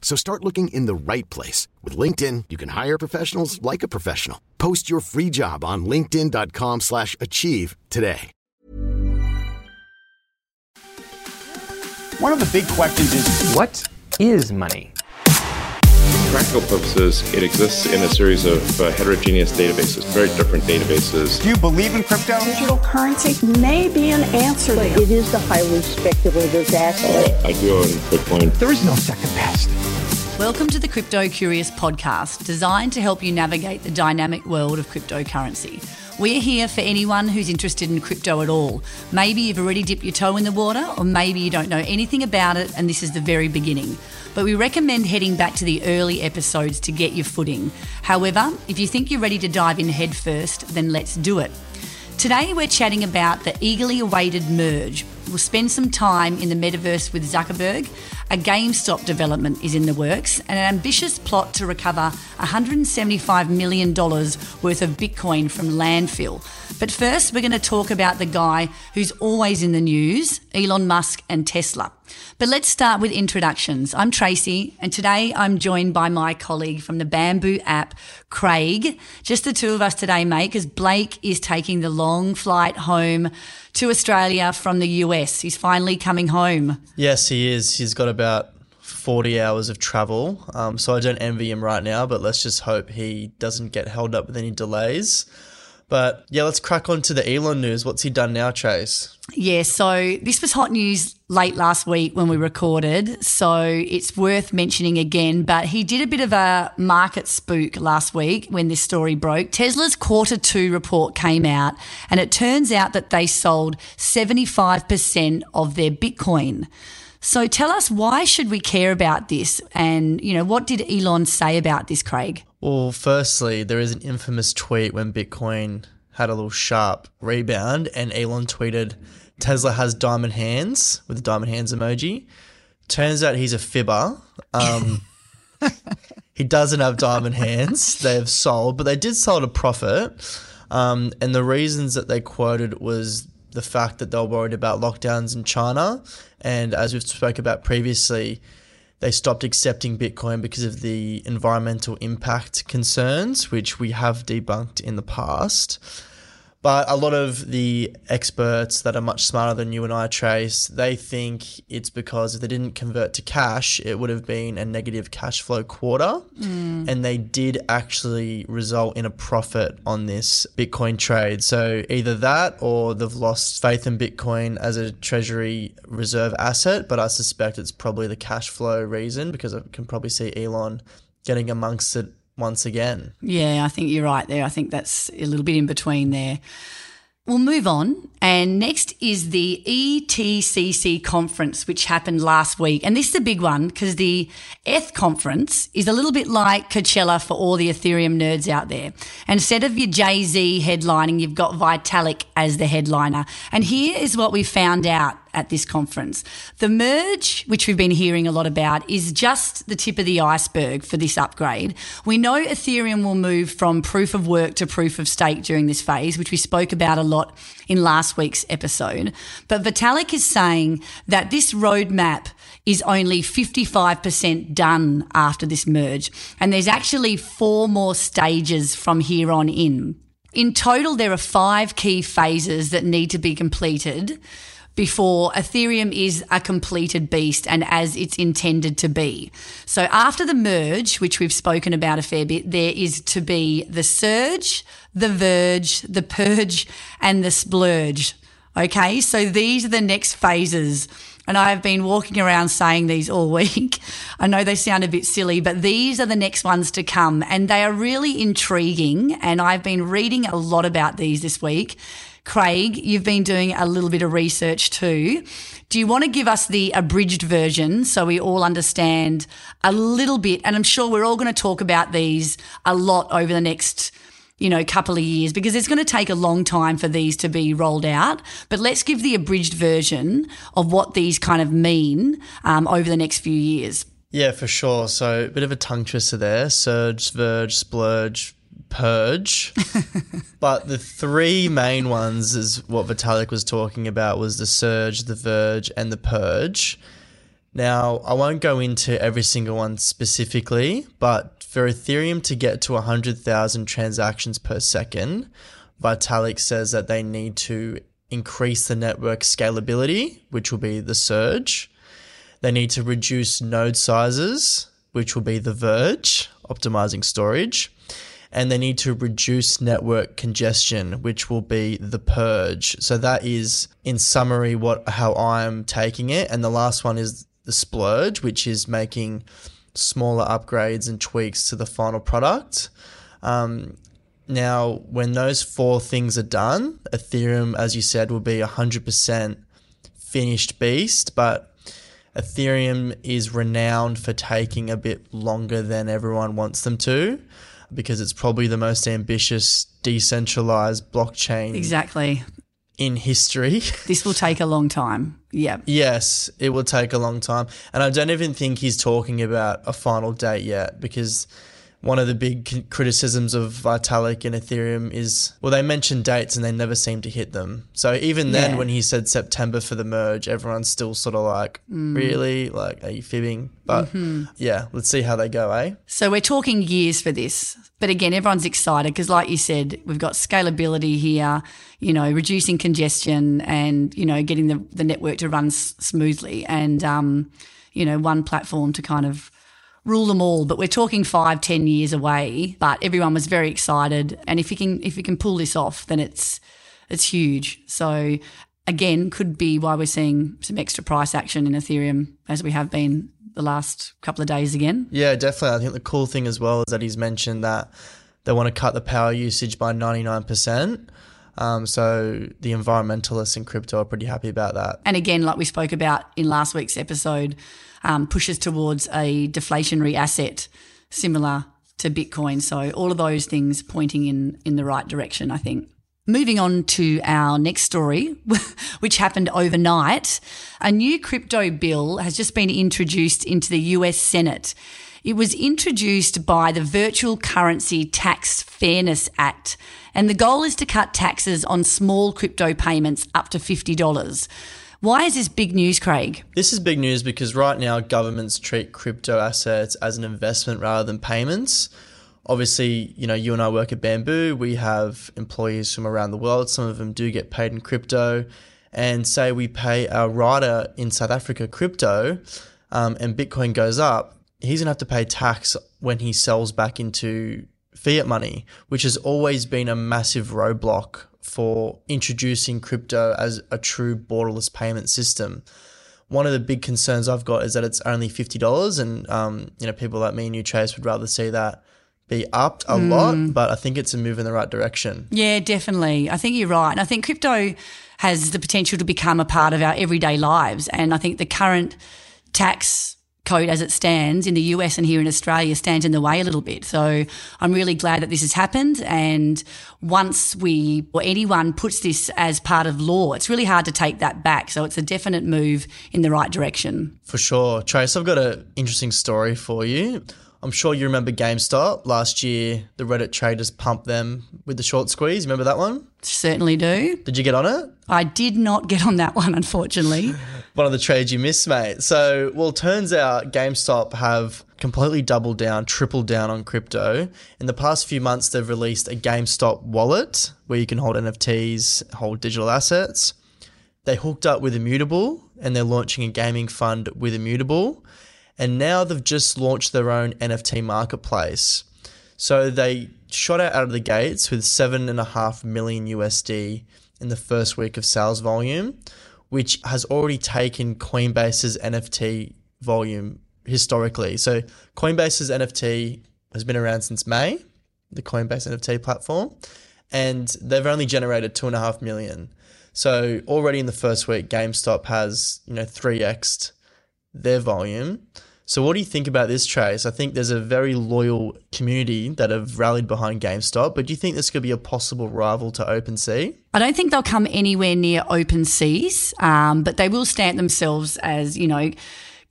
So start looking in the right place. With LinkedIn, you can hire professionals like a professional. Post your free job on linkedin.com slash achieve today. One of the big questions is, What is money? Practical purposes, it exists in a series of uh, heterogeneous databases, very different databases. do you believe in crypto? digital currency may be an answer But it is the highly speculative asset. Uh, I do own Bitcoin. There is no second best. Welcome to the Crypto Curious podcast, designed to help you navigate the dynamic world of cryptocurrency. We're here for anyone who's interested in crypto at all. Maybe you've already dipped your toe in the water, or maybe you don't know anything about it and this is the very beginning. But we recommend heading back to the early episodes to get your footing. However, if you think you're ready to dive in head first, then let's do it. Today, we're chatting about the eagerly awaited merge. We'll spend some time in the metaverse with Zuckerberg. A GameStop development is in the works, and an ambitious plot to recover $175 million worth of Bitcoin from landfill. But first, we're going to talk about the guy who's always in the news Elon Musk and Tesla. But let's start with introductions. I'm Tracy, and today I'm joined by my colleague from the Bamboo app, Craig. Just the two of us today, mate, because Blake is taking the long flight home to Australia from the US. He's finally coming home. Yes, he is. He's got about 40 hours of travel. Um, so I don't envy him right now, but let's just hope he doesn't get held up with any delays. But yeah, let's crack on to the Elon news. What's he done now, Chase? Yeah, so this was hot news late last week when we recorded, so it's worth mentioning again. But he did a bit of a market spook last week when this story broke. Tesla's quarter two report came out, and it turns out that they sold 75% of their Bitcoin. So tell us why should we care about this and you know what did Elon say about this Craig? Well, firstly, there is an infamous tweet when Bitcoin had a little sharp rebound, and Elon tweeted, Tesla has diamond hands with the diamond hands emoji. Turns out he's a fibber. Um, he doesn't have diamond hands. They have sold, but they did sell at a profit. Um, and the reasons that they quoted was the fact that they were worried about lockdowns in China. And as we've spoke about previously, they stopped accepting Bitcoin because of the environmental impact concerns, which we have debunked in the past. But a lot of the experts that are much smarter than you and I, Trace, they think it's because if they didn't convert to cash, it would have been a negative cash flow quarter. Mm. And they did actually result in a profit on this Bitcoin trade. So either that or they've lost faith in Bitcoin as a treasury reserve asset. But I suspect it's probably the cash flow reason because I can probably see Elon getting amongst it once again. Yeah, I think you're right there. I think that's a little bit in between there. We'll move on. And next is the EthCC conference, which happened last week. And this is a big one because the ETH conference is a little bit like Coachella for all the Ethereum nerds out there. Instead of your Jay Z headlining, you've got Vitalik as the headliner. And here is what we found out at this conference. The merge, which we've been hearing a lot about, is just the tip of the iceberg for this upgrade. We know Ethereum will move from proof of work to proof of stake during this phase, which we spoke about a lot in last week's episode. But Vitalik is saying that this roadmap is only 55% done after this merge. And there's actually four more stages from here on in. In total, there are five key phases that need to be completed before Ethereum is a completed beast and as it's intended to be. So after the merge, which we've spoken about a fair bit, there is to be the surge, the verge, the purge, and the splurge. Okay, so these are the next phases. And I have been walking around saying these all week. I know they sound a bit silly, but these are the next ones to come. And they are really intriguing. And I've been reading a lot about these this week Craig, you've been doing a little bit of research too. Do you want to give us the abridged version so we all understand a little bit? And I'm sure we're all going to talk about these a lot over the next you know, couple of years because it's going to take a long time for these to be rolled out. But let's give the abridged version of what these kind of mean um, over the next few years. Yeah, for sure. So a bit of a tongue twister there. Surge, verge, splurge, purge. but the three main ones is what Vitalik was talking about was the surge, the verge, and the purge. Now, I won't go into every single one specifically, but for Ethereum to get to 100,000 transactions per second, Vitalik says that they need to increase the network scalability, which will be the surge. They need to reduce node sizes, which will be the verge, optimizing storage. And they need to reduce network congestion, which will be the purge. So that is, in summary, what how I'm taking it. And the last one is the splurge, which is making smaller upgrades and tweaks to the final product. Um, now, when those four things are done, Ethereum, as you said, will be 100% finished beast, but Ethereum is renowned for taking a bit longer than everyone wants them to because it's probably the most ambitious decentralized blockchain Exactly. in history. This will take a long time. Yeah. yes, it will take a long time. And I don't even think he's talking about a final date yet because one of the big criticisms of Vitalik and Ethereum is well, they mention dates and they never seem to hit them. So even then, Yeah. when he said September for the merge, everyone's still sort of like, really? Like, are you fibbing? But yeah, let's see how they go, eh? So we're talking years for this. But again, everyone's excited because, like you said, we've got scalability here, you know, reducing congestion and, you know, getting the, the network to run s- smoothly and, um, you know, one platform to kind of rule them all. But we're talking five, ten years away. But everyone was very excited. And if you can, if you can pull this off, then it's, it's huge. So again, could be why we're seeing some extra price action in Ethereum as we have been the last couple of days again. Yeah, definitely. I think the cool thing as well is that he's mentioned that they want to cut the power usage by 99%. Um, so the environmentalists in crypto are pretty happy about that. And again, like we spoke about in last week's episode, um, pushes towards a deflationary asset similar to Bitcoin. So all of those things pointing in in the right direction, I think. Moving on to our next story, which happened overnight, a new crypto bill has just been introduced into the US Senate. It was introduced by the Virtual Currency Tax Fairness Act, and the goal is to cut taxes on small crypto payments up to $50. Why is this big news, Craig? This is big news because right now governments treat crypto assets as an investment rather than payments. Obviously, you know, you and I work at Bamboo. We have employees from around the world. Some of them do get paid in crypto. And say we pay our rider in South Africa crypto um, and Bitcoin goes up, he's going to have to pay tax when he sells back into fiat money, which has always been a massive roadblock for introducing crypto as a true borderless payment system. One of the big concerns I've got is that it's only fifty dollars, and um, you know people like me and you, Chase, would rather see that be upped a lot. But I think it's a move in the right direction. Yeah, definitely. I think you're right. And I think crypto has the potential to become a part of our everyday lives. And I think the current tax code as it stands in the US and here in Australia stands in the way a little bit. So I'm really glad that this has happened. And once we or anyone puts this as part of law, it's really hard to take that back. So it's a definite move in the right direction. For sure. Trace, I've got an interesting story for you. I'm sure you remember GameStop. Last year, the Reddit traders pumped them with the short squeeze. Remember that one? Certainly do. Did you get on it? I did not get on that one, unfortunately. One of the trades you missed, mate. So, well, turns out GameStop have completely doubled down, tripled down on crypto. In the past few months, they've released a GameStop wallet where you can hold NFTs, hold digital assets. They hooked up with Immutable and they're launching a gaming fund with Immutable. And now they've just launched their own NFT marketplace. So they shot out out of the gates with seven and a half million USD in the first week of sales volume, which has already taken Coinbase's NFT volume historically. So Coinbase's NFT has been around since May, the Coinbase NFT platform, and they've only generated two and a half million. So already in the first week, GameStop has you know three xed their volume. So what do you think about this, Trace? I think there's a very loyal community that have rallied behind GameStop, but do you think this could be a possible rival to OpenSea? I don't think they'll come anywhere near open seas, um, but they will stamp themselves as, you know,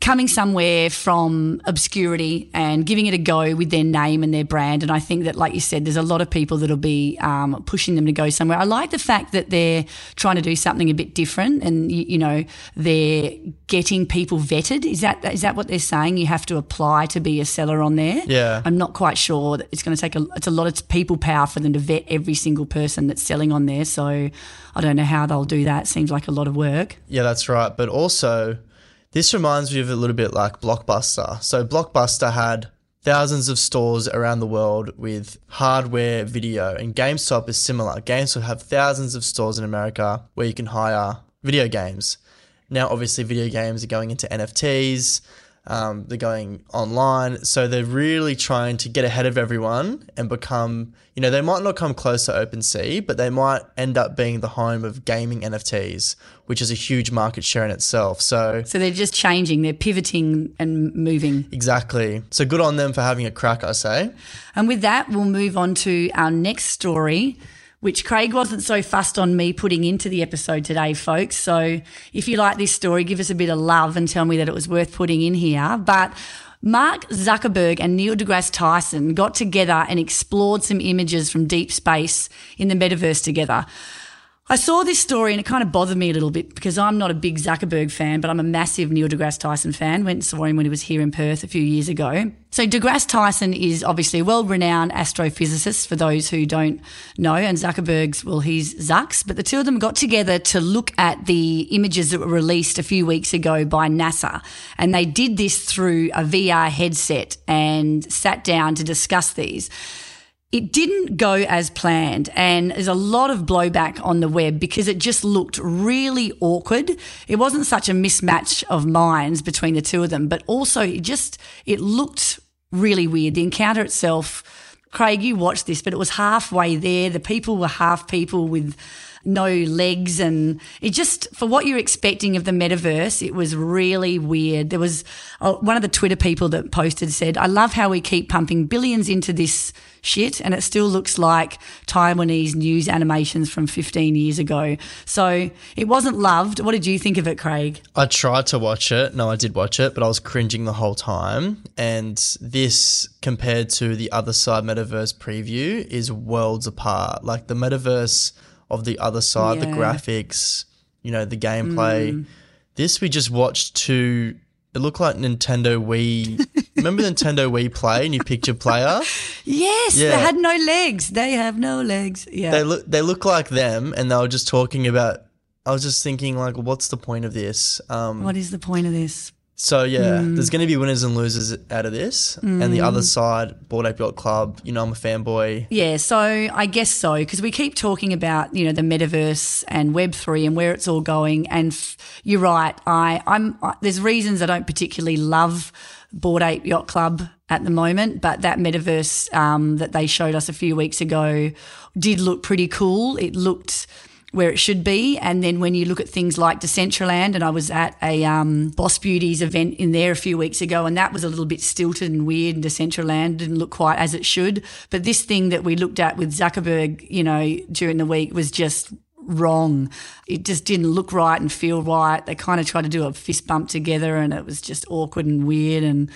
coming somewhere from obscurity and giving it a go with their name and their brand. And I think that, like you said, there's a lot of people that'll be um, pushing them to go somewhere. I like the fact that they're trying to do something a bit different, and you, you know they're getting people vetted. Is that is that what they're saying? You have to apply to be a seller on there. Yeah, I'm not quite sure. It's going to take a it's a lot of people power for them to vet every single person that's selling on there. So I don't know how they'll do that. Seems like a lot of work. Yeah, that's right. But also this reminds me of a little bit like Blockbuster. So Blockbuster had thousands of stores around the world with hardware video and GameStop is similar. GameStop have thousands of stores in America where you can hire video games. Now obviously video games are going into NFTs, um, they're going online. So they're really trying to get ahead of everyone and become, you know, they might not come close to OpenSea, but they might end up being the home of gaming NFTs, which is a huge market share in itself. So, so they're just changing, they're pivoting and moving. Exactly. So good on them for having a crack, I say. And with that, we'll move on to our next story which Craig wasn't so fussed on me putting into the episode today, folks. So if you like this story, give us a bit of love and tell me that it was worth putting in here. But Mark Zuckerberg and Neil deGrasse Tyson got together and explored some images from deep space in the metaverse together. I saw this story and it kind of bothered me a little bit because I'm not a big Zuckerberg fan, but I'm a massive Neil deGrasse Tyson fan. Went and saw him when he was here in Perth a few years ago. So deGrasse Tyson is obviously a well-renowned astrophysicist for those who don't know, and Zuckerberg's, well, he's Zucks, but the two of them got together to look at the images that were released a few weeks ago by NASA. And they did this through a VR headset and sat down to discuss these it didn't go as planned. And there's a lot of blowback on the web because it just looked really awkward. It wasn't such a mismatch of minds between the two of them but also it just it looked really weird. The encounter itself craig you watched this but it was halfway there. The people were half people with no legs and it just for what you're expecting of the metaverse it was really weird. There was oh, one of the twitter people that posted said i love how we keep pumping billions into this shit and it still looks like taiwanese news animations from 15 years ago. So it wasn't loved. What did you think of it craig? I tried to watch it. No i did watch it but i was cringing the whole time. And this compared to the other side metaverse preview is worlds apart. Like the metaverse of the other side, yeah. the graphics, you know, the gameplay. Mm. This we just watched two. It looked like Nintendo Wii. Remember Nintendo Wii Play and you picked your player? Yes, yeah. they had no legs. They have no legs. Yeah, they look. They look like them, and they were just talking about. I was just thinking, like, what's the point of this? Um, what is the point of this? So yeah, mm. there's going to be winners and losers out of this, mm. and the other side, Bored Ape Yacht Club. You know, I'm a fanboy. Yeah, so I guess so because we keep talking about you know the metaverse and Web three and where it's all going. And f- you're right. I I'm I, there's reasons I don't particularly love Bored Ape Yacht Club at the moment, but that metaverse um, that they showed us a few weeks ago did look pretty cool. It looked where it should be. And then when you look at things like Decentraland, and I was at a um, Boss Beauties event in there a few weeks ago, and that was a little bit stilted and weird, and Decentraland didn't look quite as it should. But this thing that we looked at with Zuckerberg, you know, during the week was just wrong. It just didn't look right and feel right. They kind of tried to do a fist bump together, and it was just awkward and weird and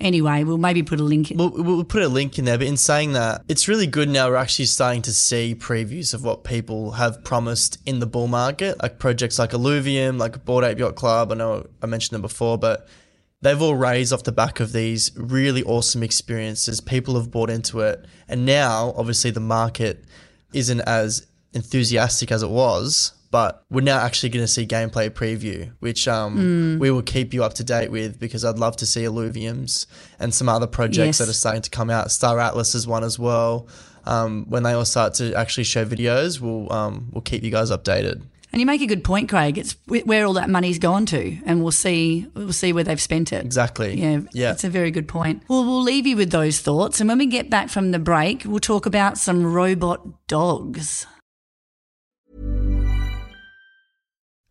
Anyway, we'll maybe put a link in. We'll, we'll put a link in there. But in saying that, it's really good now we're actually starting to see previews of what people have promised in the bull market, like projects like Illuvium, like Bored Ape Yacht Club. I know I mentioned them before, but they've all raised off the back of these really awesome experiences. People have bought into it. And now, obviously, the market isn't as enthusiastic as it was but we're now actually going to see gameplay preview, which um, mm. we will keep you up to date with because I'd love to see Illuviums and some other projects yes. that are starting to come out. Star Atlas is one as well. Um, when they all start to actually show videos, we'll um, we'll keep you guys updated. And you make a good point, Craig. It's where all that money's gone to, and we'll see we'll see where they've spent it. Exactly. Yeah, Yeah. It's a very good point. Well, we'll leave you with those thoughts, and when we get back from the break, we'll talk about some robot dogs.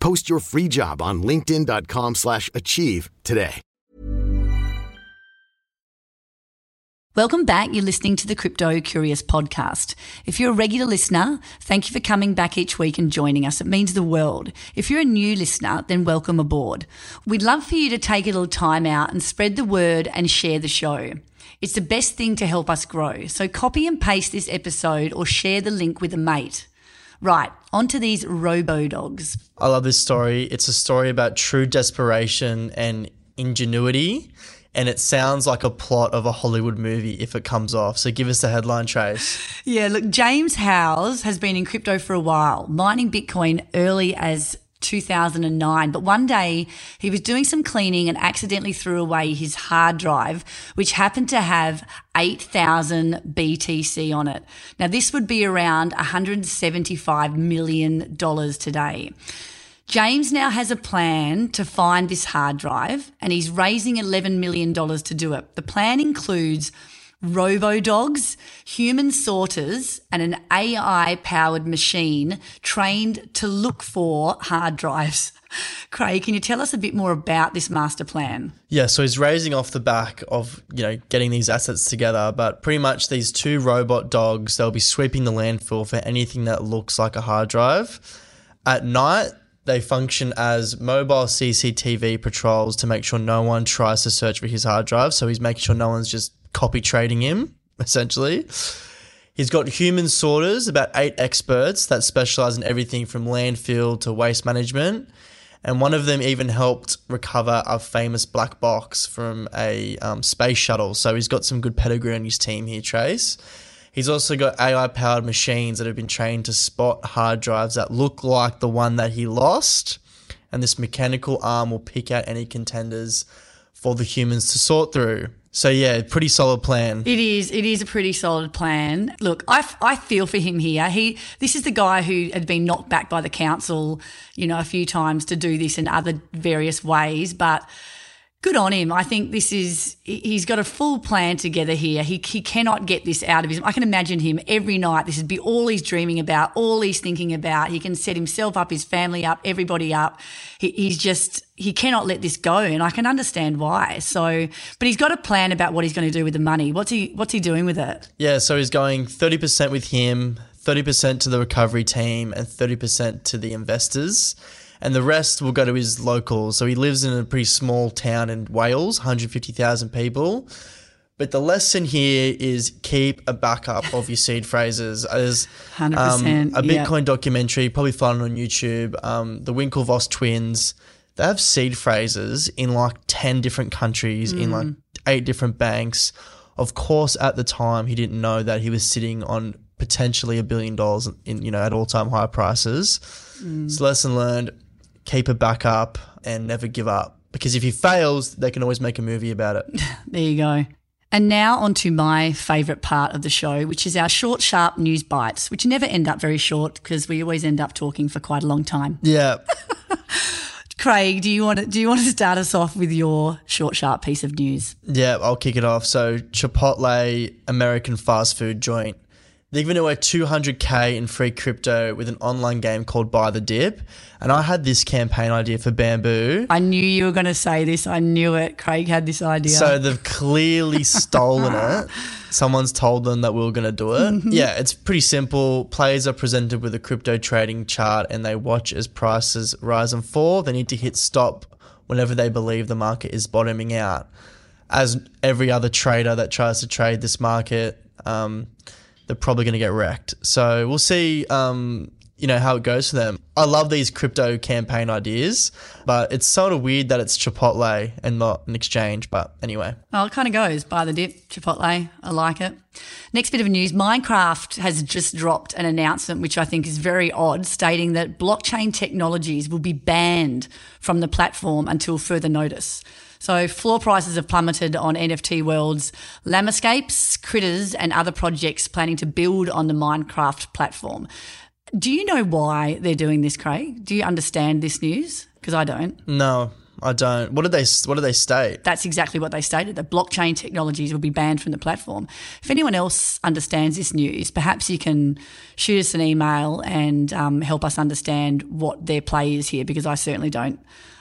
Post your free job on linkedin.com/achieve slash achieve today. Welcome back. You're listening to the Crypto Curious podcast. If you're a regular listener, thank you for coming back each week and joining us. It means the world. If you're a new listener, then welcome aboard. We'd love for you to take a little time out and spread the word and share the show. It's the best thing to help us grow. So copy and paste this episode or share the link with a mate. Right, on to these robo dogs. I love this story. It's a story about true desperation and ingenuity. And it sounds like a plot of a Hollywood movie if it comes off. So give us the headline, Trace. Yeah, look, James Howells has been in crypto for a while, mining Bitcoin early as 2009. But one day he was doing some cleaning and accidentally threw away his hard drive, which happened to have 8,000 BTC on it. Now, this would be around $175 million today. James now has a plan to find this hard drive and he's raising $11 million to do it. The plan includes robo dogs, human sorters, and an AI powered machine trained to look for hard drives. Craig, can you tell us a bit more about this master plan? Yeah, so he's raising off the back of, you know, getting these assets together, but pretty much these two robot dogs, they'll be sweeping the landfill for anything that looks like a hard drive. At night, they function as mobile CCTV patrols to make sure no one tries to search for his hard drive. So he's making sure no one's just copy trading him, essentially. He's got human sorters, about eight experts that specialize in everything from landfill to waste management. And one of them even helped recover a famous black box from a um, space shuttle. So he's got some good pedigree on his team here, Trace. He's also got AI powered machines that have been trained to spot hard drives that look like the one that he lost. And this mechanical arm will pick out any contenders for the humans to sort through. So, yeah, pretty solid plan. It is. It is a pretty solid plan. Look, I, I feel for him here. He this is the guy who had been knocked back by the council, you know, a few times to do this in other various ways, but good on him. I think this is he's got a full plan together here. He he cannot get this out of his. I can imagine him every night. This would be all he's dreaming about, all he's thinking about. He can set himself up, his family up, everybody up. He, he's just he cannot let this go, and I can understand why. So, but he's got a plan about what he's going to do with the money. What's he What's he doing with it? Yeah, so he's going 30% with him, 30% to the recovery team, and 30% to the investors. And the rest will go to his locals. So he lives in a pretty small town in Wales, 150,000 people. But the lesson here is keep a backup of your seed phrases. There's um, 100%, a yeah. Bitcoin documentary, probably found on YouTube. Um, the Winklevoss twins, they have seed phrases in like 10 different countries, in like eight different banks. Of course, at the time, he didn't know that he was sitting on potentially a billion dollars in, you know, at all time high prices. So, lesson learned keep a backup and never give up. Because if he fails, they can always make a movie about it. There you go. And now on to my favourite part of the show, which is our short, sharp news bites, which never end up very short because we always end up talking for quite a long time. yeah. Craig, do you want to, do you want to start us off with your short, sharp piece of news? Yeah, I'll kick it off. So, Chipotle, American fast food joint, They're giving away 200k in free crypto with an online game called Buy the Dip. And I had this campaign idea for Bamboo. I knew you were going to say this. I knew it. Craig had this idea. So they've clearly stolen it. Someone's told them that we are going to do it. Mhm. Yeah, it's pretty simple. Players are presented with a crypto trading chart and they watch as prices rise and fall. They need to hit stop whenever they believe the market is bottoming out. As every other trader that tries to trade this market, um, they're probably going to get wrecked. So we'll see, um, you know, how it goes for them. I love these crypto campaign ideas, but it's sort of weird that it's Chipotle and not an exchange. But anyway. Well, it kind of goes by the dip, Chipotle. I like it. Next bit of news Minecraft has just dropped an announcement, which I think is very odd, stating that blockchain technologies will be banned from the platform until further notice. So, floor prices have plummeted on NFT worlds, Llamascapes, Critters, and other projects planning to build on the Minecraft platform. Do you know why they're doing this, Craig? Do you understand this news? Because I don't. No, I don't. What did they What did they state? That's exactly what they stated that blockchain technologies will be banned from the platform. If anyone else understands this news, perhaps you can shoot us an email and um, help us understand what their play is here because I certainly don't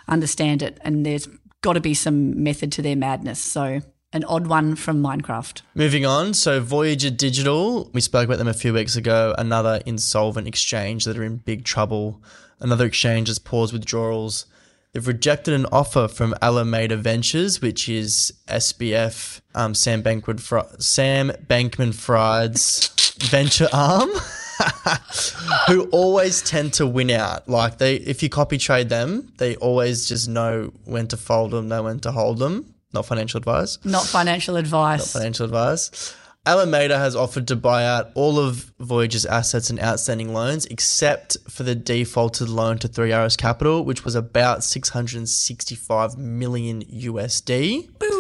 understand it. And there's got to be some method to their madness. So, an odd one from Minecraft. Moving on, so Voyager Digital, we spoke about them a few weeks ago, another insolvent exchange that are in big trouble. Another exchange has paused withdrawals. They've rejected an offer from Alameda Ventures, which is SBF, um, Sam Sam Bankman Fried's venture arm, who always tend to win out. Like they, if you copy trade them, they always just know when to fold them, know when to hold them. Not financial advice. Not financial advice. Not financial advice. Alameda has offered to buy out all of Voyager's assets and outstanding loans, except for the defaulted loan to Three Arrows Capital, which was about 665 million USD. Boo!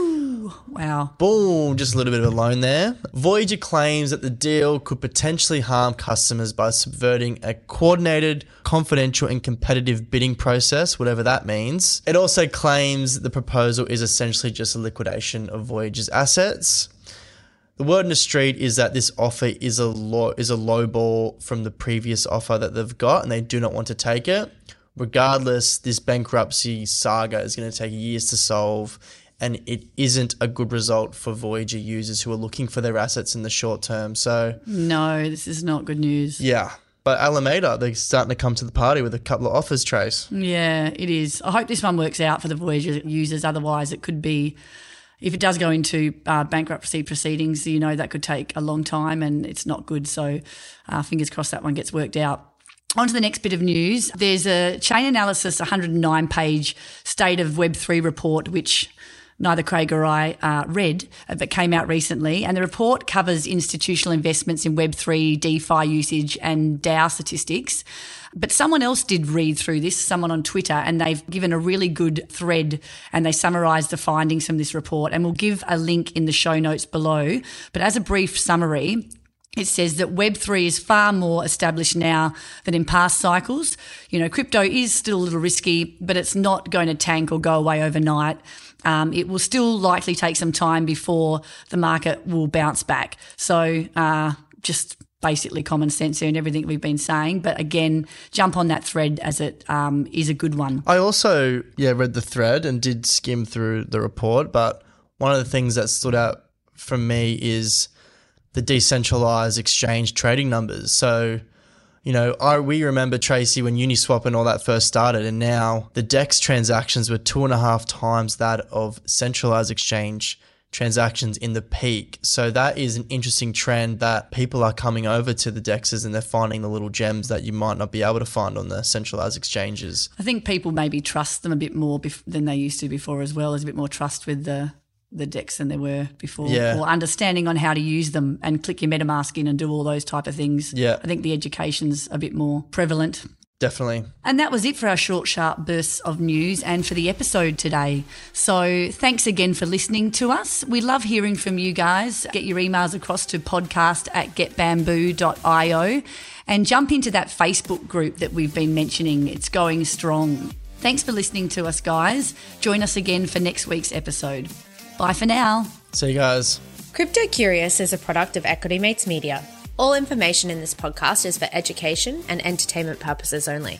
Wow. Boom, just a little bit of a loan there. Voyager claims that the deal could potentially harm customers by subverting a coordinated, confidential, and competitive bidding process, whatever that means. It also claims the proposal is essentially just a liquidation of Voyager's assets. The word in the street is that this offer is a low is a low ball from the previous offer that they've got, and they do not want to take it. Regardless, this bankruptcy saga is going to take years to solve, and it isn't a good result for Voyager users who are looking for their assets in the short term. So, No, this is not good news. yeah. But Alameda, they're starting to come to the party with a couple of offers, Trace. Yeah, it is. I hope this one works out for the Voyager users. Otherwise, it could be, if it does go into uh, bankruptcy proceedings, you know, that could take a long time and it's not good. So, uh, fingers crossed that one gets worked out. On to the next bit of news. There's a Chainalysis 109 page state of Web3 report, which neither Craig or I uh, read, uh, but came out recently. And the report covers institutional investments in Web3, DeFi usage, and DAO statistics. But someone else did read through this, someone on Twitter, and they've given a really good thread and they summarised the findings from this report. And we'll give a link in the show notes below. But as a brief summary, it says that Web3 is far more established now than in past cycles. You know, crypto is still a little risky, but it's not going to tank or go away overnight. Um, it will still likely take some time before the market will bounce back. So, uh, just basically common sense here and everything we've been saying. But again, jump on that thread as it um, is a good one. I also, yeah, read the thread and did skim through the report, but one of the things that stood out from me is the decentralized exchange trading numbers. So, you know, I, we remember Tracy when Uniswap and all that first started, and now the DEX transactions were two and a half times that of centralized exchange transactions in the peak. So that is an interesting trend that people are coming over to the DEXs and they're finding the little gems that you might not be able to find on the centralized exchanges. I think people maybe trust them a bit more bef- than they used to before as well. There's a bit more trust with the the DEXs than there were before, Yeah. or understanding on how to use them and click your MetaMask in and do all those type of things. Yeah. I think the education's a bit more prevalent. Definitely. And that was it for our short, sharp bursts of news and for the episode today. So thanks again for listening to us. We love hearing from you guys. Get your emails across to podcast at getbamboo.io and jump into that Facebook group that we've been mentioning. It's going strong. Thanks for listening to us, guys. Join us again for next week's episode. Bye for now. See you guys. Crypto Curious is a product of Equity Mates Media. All information in this podcast is for education and entertainment purposes only.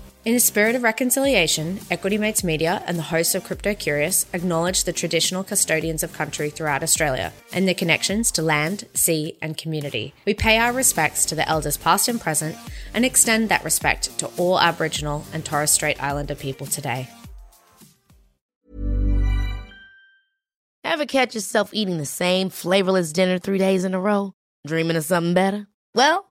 In a spirit of reconciliation, Equity Mates Media and the hosts of Crypto Curious acknowledge the traditional custodians of country throughout Australia and their connections to land, sea, and community. We pay our respects to the elders past and present and extend that respect to all Aboriginal and Torres Strait Islander people today. Ever catch yourself eating the same flavorless dinner three days in a row? Dreaming of something better? Well,